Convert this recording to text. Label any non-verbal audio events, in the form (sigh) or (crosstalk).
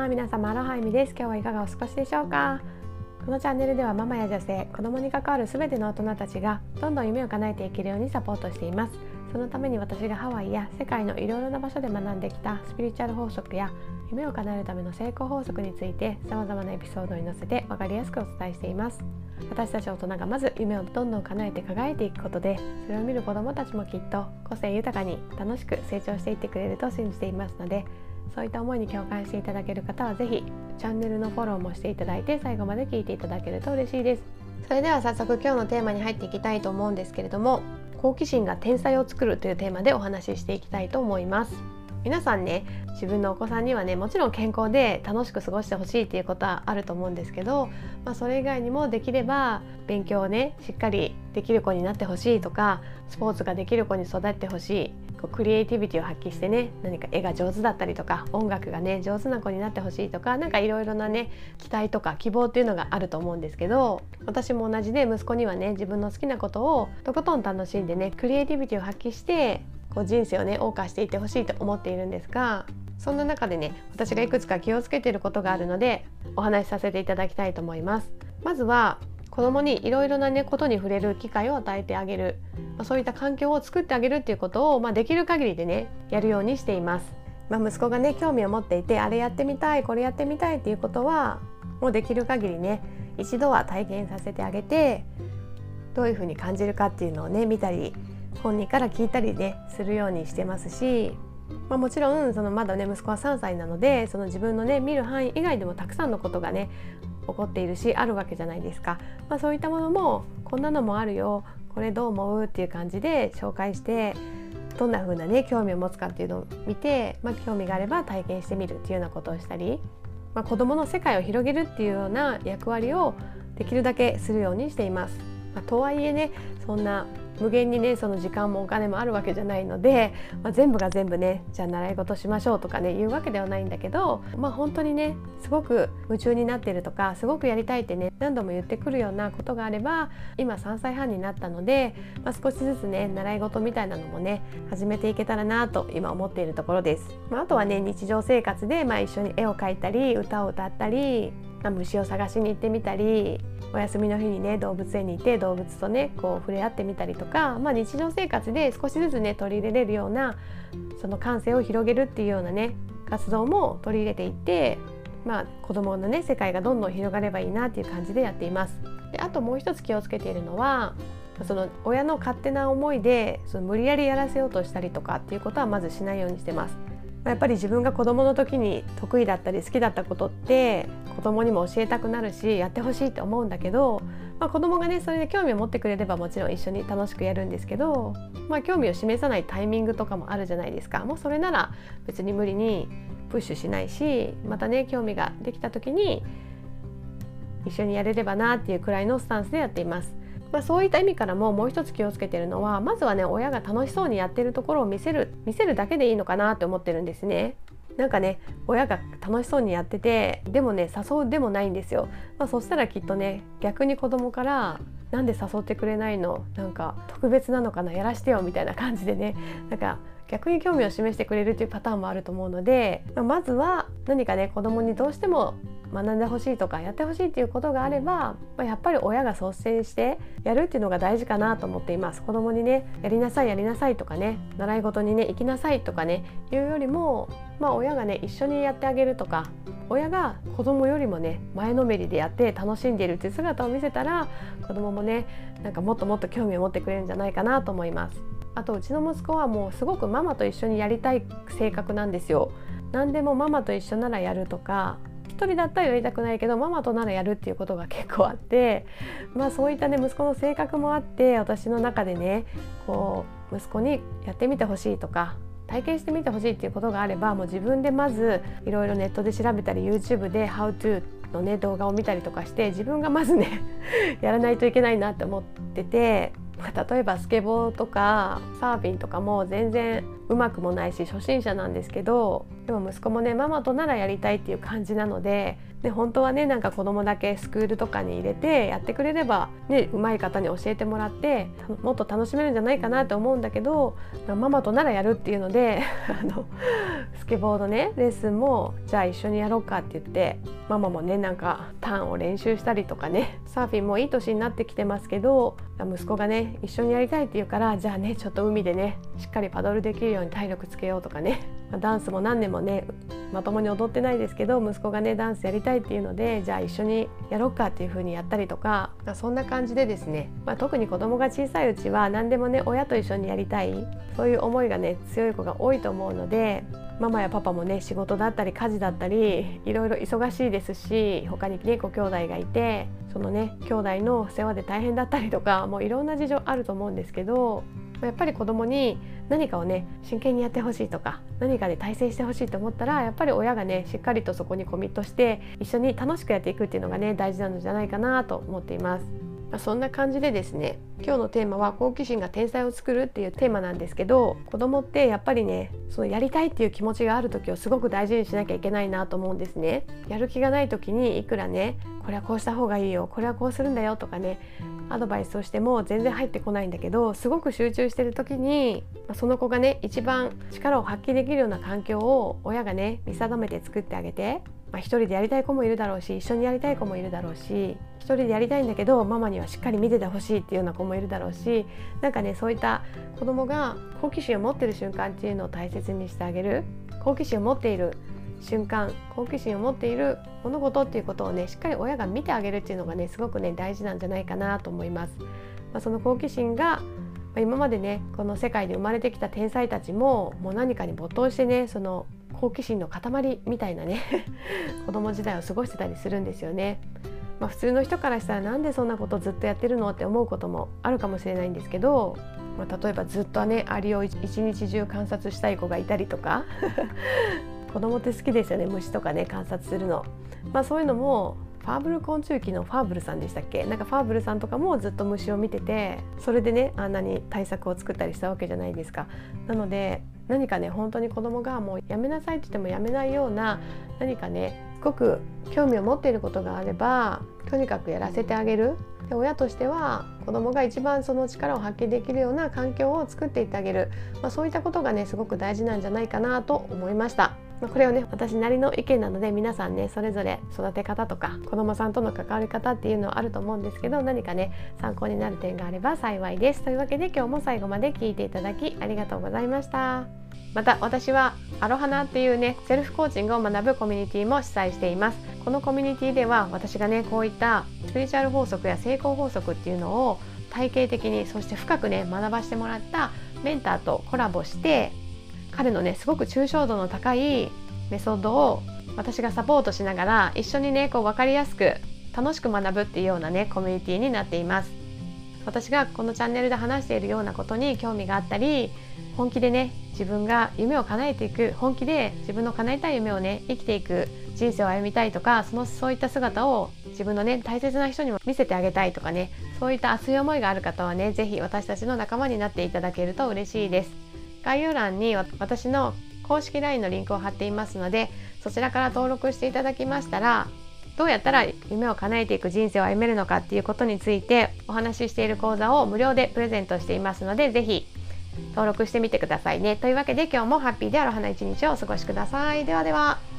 は皆様アロハイミです。今日はいかがお過ごしでしょうか？このチャンネルではママや女性子供に関わる全ての大人たちがどんどん夢を叶えていけるようにサポートしています。そのために私がハワイや世界のいろいろな場所で学んできたスピリチュアル法則や夢を叶えるための成功法則について様々なエピソードに載せて分かりやすくお伝えしています。私たち大人がまず夢をどんどん叶えて輝いていくことでそれを見る子どもたちもきっと個性豊かに楽しく成長していってくれると信じていますのでそういった思いに共感していただける方は是非チャンネルのフォローもしていただいて最後まで聞いていただけると嬉しいです。それでは早速今日のテーマに入っていきたいと思うんですけれども好奇心が天才を作るというテーマでお話ししていきたいと思います。皆さんね自分のお子さんにはねもちろん健康で楽しく過ごしてほしいっていうことはあると思うんですけど、まあ、それ以外にもできれば勉強をねしっかりできる子になってほしいとかスポーツができる子に育ってほしいこうクリエイティビティを発揮してね何か絵が上手だったりとか音楽がね上手な子になってほしいとか何かいろいろなね期待とか希望っていうのがあると思うんですけど私も同じで息子にはね自分の好きなことをとことん楽しんでねクリエイティビティを発揮してこう人生をね謳歌していってほしいと思っているんですがそんな中でね私がいくつか気をつけていることがあるのでお話しさせていただきたいと思います。まずは子供にいろいろなねことに触れる機会を与えてあげる、まあ、そういった環境を作ってあげるっていうことを、まあ、できる限りでねやるようにしています。まあ、息子がね興味を持っていてあれやってみたいこれやってみたいっていうことはもうできる限りね一度は体験させてあげてどういうふうに感じるかっていうのをね見たり本人から聞いたりねするようにしてますし、まあ、もちろんそのまだね息子は3歳なのでその自分のね見る範囲以外でもたくさんのことがね起こっているしあるわけじゃないですか、まあ、そういったものもこんなのもあるよこれどう思うっていう感じで紹介してどんな風なね興味を持つかっていうのを見て、まあ、興味があれば体験してみるっていうようなことをしたり、まあ、子どもの世界を広げるっていうような役割をできるだけするようにしています。まあ、とはいえねそんな無限にねその時間もお金もあるわけじゃないので、まあ、全部が全部ねじゃあ習い事しましょうとかね言うわけではないんだけどまあ本当にねすごく夢中になってるとかすごくやりたいってね何度も言ってくるようなことがあれば今3歳半になったので、まあ、少しずつね習い事みたいなのもね始めていけたらなと今思っているところです。まあ、あとはね日常生活でまあ一緒に絵を描いたり歌を歌ったり、まあ、虫を探しに行ってみたりお休みの日にね動物園に行って動物とねこう触れ合ってみたりとか、まあ、日常生活で少しずつね取り入れれるようなその感性を広げるっていうようなね活動も取り入れていって、まあ、子どものね世界がどんどん広がればいいなっていう感じでやっています。であともう一つ気をつけているのはその親の勝手な思いでその無理やりやらせようとしたりとかっていうことはまずしないようにしてます。やっぱり自分が子どもの時に得意だったり好きだったことって子どもにも教えたくなるしやってほしいって思うんだけど、まあ、子どもがねそれで興味を持ってくれればもちろん一緒に楽しくやるんですけど、まあ、興味を示さないタイミングとかもあるじゃないですかもうそれなら別に無理にプッシュしないしまたね興味ができた時に一緒にやれればなっていうくらいのスタンスでやっています。まあ、そういった意味からももう一つ気をつけてるのはまずはね親が楽しそうにやってるところを見せる見せるだけでいいのかなって思ってるんですね。なんかね親が楽しそうにやっててでもね誘うでもないんですよ。まあ、そしたらきっとね逆に子供からなんで誘ってくれないの？なんか特別なのかな？やらしてよみたいな感じでねなんか逆に興味を示してくれるっていうパターンもあると思うので、まあ、まずは何かね子供にどうしても学んでほしいとかやってほしいっていうことがあれば、まあ、やっぱり親が率先してやるっていうのが大事かなと思っています。子供にねやりなさいやりなさいとかね習い事にね行きなさいとかねいうよりもまあ親がね一緒にやってあげるとか親が子供よりもね前のめりでやって楽しんでいるっていう姿を見せたら子供もねなんかもっともっと興味を持ってくれるんじゃないかなと思います。あとうちの息子はもうすごくママと一緒にやりたい性格なんですよ。何でもママと一緒ならやるとか1人だったらやりたくないけどママとならやるっていうことが結構あってまあそういったね息子の性格もあって私の中でねこう息子にやってみてほしいとか体験してみてほしいっていうことがあればもう自分でまずいろいろネットで調べたり YouTube で How to のね動画を見たりとかして自分がまずねやらないといけないなって思ってて例えばスケボーとかサーフィンとかも全然うまくもないし初心者なんですけどでも息子もねママとならやりたいっていう感じなのでで本当はねなんか子供だけスクールとかに入れてやってくれればね上手い方に教えてもらってもっと楽しめるんじゃないかなと思うんだけどママとならやるっていうので (laughs) あのスケボーのねレッスンもじゃあ一緒にやろうかって言ってママもねなんかターンを練習したりとかねサーフィンもいい年になってきてますけど息子がね一緒にやりたいって言うからじゃあねちょっと海でねしっかりパドルできるように体力つけようとかね。(laughs) まダンスも何年もねまともに踊ってないですけど息子がねダンスやりたいっていうのでじゃあ一緒にやろうかっていう風にやったりとかそんな感じでですね、まあ、特に子供が小さいうちは何でもね親と一緒にやりたい。そういう思いがね強い子が多いと思うのでママやパパもね仕事だったり家事だったりいろいろ忙しいですし他にねご兄弟がいてそのね兄弟の世話で大変だったりとかもういろんな事情あると思うんですけどやっぱり子供に何かをね真剣にやってほしいとか何かで対戦してほしいと思ったらやっぱり親がねしっかりとそこにコミットして一緒に楽しくやっていくっていうのがね大事なのじゃないかなと思っています。まあ、そんな感じでですね今日のテーマは好奇心が天才を作るっていうテーマなんですけど子供ってやっぱりねそのやりたいっていう気持ちがある時をすごく大事にしなきゃいけないなと思うんですね。やる気がない時にいくらねこれはこうした方がいいよこれはこうするんだよとかねアドバイスをしても全然入ってこないんだけどすごく集中してる時にその子がね一番力を発揮できるような環境を親がね見定めて作ってあげて、まあ、一人でやりたい子もいるだろうし一緒にやりたい子もいるだろうし一人でやりたいんだけどママにはしっかり見ててほしいっていうような子もいるだろうしなんかねそういった子供が好奇心を持ってる瞬間っていうのを大切にしてあげる好奇心を持っている瞬間好奇心を持っている物事っていうことをねしっかり親が見てあげるっていうのがねすごくね大事なんじゃないかなと思います。まあ、その好奇心が今までねこの世界で生まれてきた天才たちももう何かに没頭してねその好奇心の塊みたいなね (laughs) 子供時代を過ごしてたりするんですよね。まあ、普通の人からしたらなんでそんなことずっとやってるのって思うこともあるかもしれないんですけど、まあ、例えばずっとねアリを一日中観察したい子がいたりとか (laughs) 子供って好きですよね虫とかね観察するの。まあ、そういうのもファーブル昆虫記のファーブルさんでしたっけ？なんかファーブルさんとかもずっと虫を見ててそれでねあんなに対策を作ったりしたわけじゃないですか。なので何かね本当に子供がもうやめなさいって言ってもやめないような何かねすごく興味を持っていることがあればとにかくやらせてあげるで親としては子どもが一番その力を発揮できるような環境を作っていってあげる、まあ、そういったことがねすごく大事なんじゃないかなと思いました。まあ、これはね私なりの意見なので皆さんねそれぞれ育て方とか子どもさんとの関わり方っていうのはあると思うんですけど何かね参考になる点があれば幸いです。というわけで今日も最後まで聞いていただきありがとうございました。また私はアロハナっていうねセルフコーチングを学ぶコミュニティも主催していますこのコミュニティでは私がねこういったスピリチュアル法則や成功法則っていうのを体系的にそして深くね学ばしてもらったメンターとコラボして彼のねすごく抽象度の高いメソッドを私がサポートしながら一緒にねこう分かりやすく楽しく学ぶっていうようなねコミュニティになっています。私がこのチャンネルで話しているようなことに興味があったり本気でね自分が夢を叶えていく本気で自分の叶えたい夢をね生きていく人生を歩みたいとかそのそういった姿を自分のね大切な人にも見せてあげたいとかねそういった熱い思いがある方はね是非私たちの仲間になっていただけると嬉しいです。概要欄に私の公式 LINE のリンクを貼っていますのでそちらから登録していただきましたらどうやったら夢を叶えていく人生を歩めるのかっていうことについてお話ししている講座を無料でプレゼントしていますので是非登録してみてくださいね。というわけで今日もハッピーである花一日をお過ごしください。ではでは。